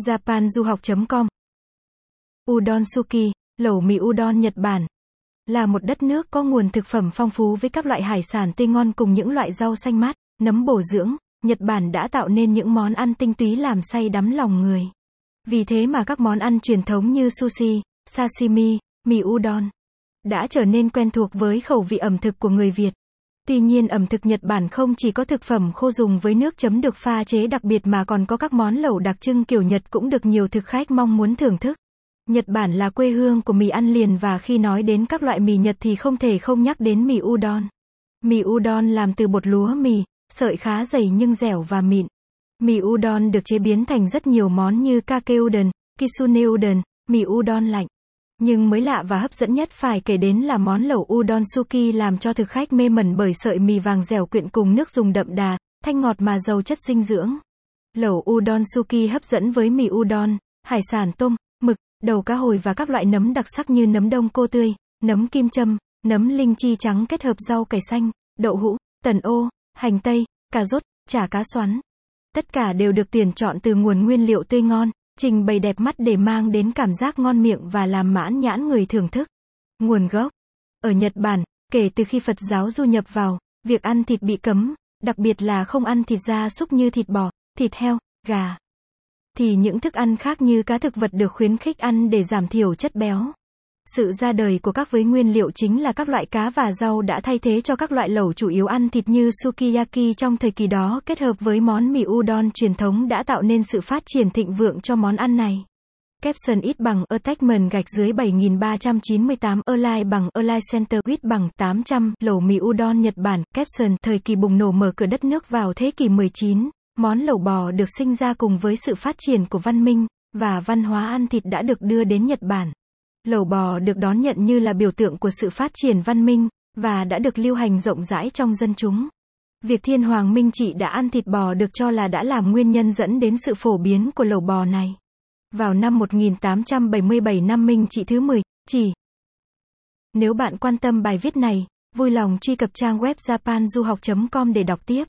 japanduhoc.com Udon Suki, lẩu mì udon Nhật Bản là một đất nước có nguồn thực phẩm phong phú với các loại hải sản tươi ngon cùng những loại rau xanh mát, nấm bổ dưỡng. Nhật Bản đã tạo nên những món ăn tinh túy làm say đắm lòng người. Vì thế mà các món ăn truyền thống như sushi, sashimi, mì udon đã trở nên quen thuộc với khẩu vị ẩm thực của người Việt. Tuy nhiên ẩm thực Nhật Bản không chỉ có thực phẩm khô dùng với nước chấm được pha chế đặc biệt mà còn có các món lẩu đặc trưng kiểu Nhật cũng được nhiều thực khách mong muốn thưởng thức. Nhật Bản là quê hương của mì ăn liền và khi nói đến các loại mì Nhật thì không thể không nhắc đến mì udon. Mì udon làm từ bột lúa mì, sợi khá dày nhưng dẻo và mịn. Mì udon được chế biến thành rất nhiều món như kake udon, kisune udon, mì udon lạnh. Nhưng mới lạ và hấp dẫn nhất phải kể đến là món lẩu udon suki làm cho thực khách mê mẩn bởi sợi mì vàng dẻo quyện cùng nước dùng đậm đà, thanh ngọt mà giàu chất dinh dưỡng. Lẩu udon suki hấp dẫn với mì udon, hải sản tôm, mực, đầu cá hồi và các loại nấm đặc sắc như nấm đông cô tươi, nấm kim châm, nấm linh chi trắng kết hợp rau cải xanh, đậu hũ, tần ô, hành tây, cà rốt, chả cá xoắn. Tất cả đều được tuyển chọn từ nguồn nguyên liệu tươi ngon, trình bày đẹp mắt để mang đến cảm giác ngon miệng và làm mãn nhãn người thưởng thức. Nguồn gốc Ở Nhật Bản, kể từ khi Phật giáo du nhập vào, việc ăn thịt bị cấm, đặc biệt là không ăn thịt gia súc như thịt bò, thịt heo, gà. Thì những thức ăn khác như cá thực vật được khuyến khích ăn để giảm thiểu chất béo. Sự ra đời của các với nguyên liệu chính là các loại cá và rau đã thay thế cho các loại lẩu chủ yếu ăn thịt như sukiyaki trong thời kỳ đó kết hợp với món mì udon truyền thống đã tạo nên sự phát triển thịnh vượng cho món ăn này. Capson ít bằng attachment gạch dưới 7398 Align bằng Align Center ít bằng 800 lẩu mì udon Nhật Bản, Capson, thời kỳ bùng nổ mở cửa đất nước vào thế kỷ 19 món lẩu bò được sinh ra cùng với sự phát triển của văn minh và văn hóa ăn thịt đã được đưa đến Nhật Bản Lẩu bò được đón nhận như là biểu tượng của sự phát triển văn minh, và đã được lưu hành rộng rãi trong dân chúng. Việc thiên hoàng minh trị đã ăn thịt bò được cho là đã làm nguyên nhân dẫn đến sự phổ biến của lẩu bò này. Vào năm 1877 năm minh trị thứ 10, chỉ. Nếu bạn quan tâm bài viết này, vui lòng truy cập trang web japanduhoc.com để đọc tiếp.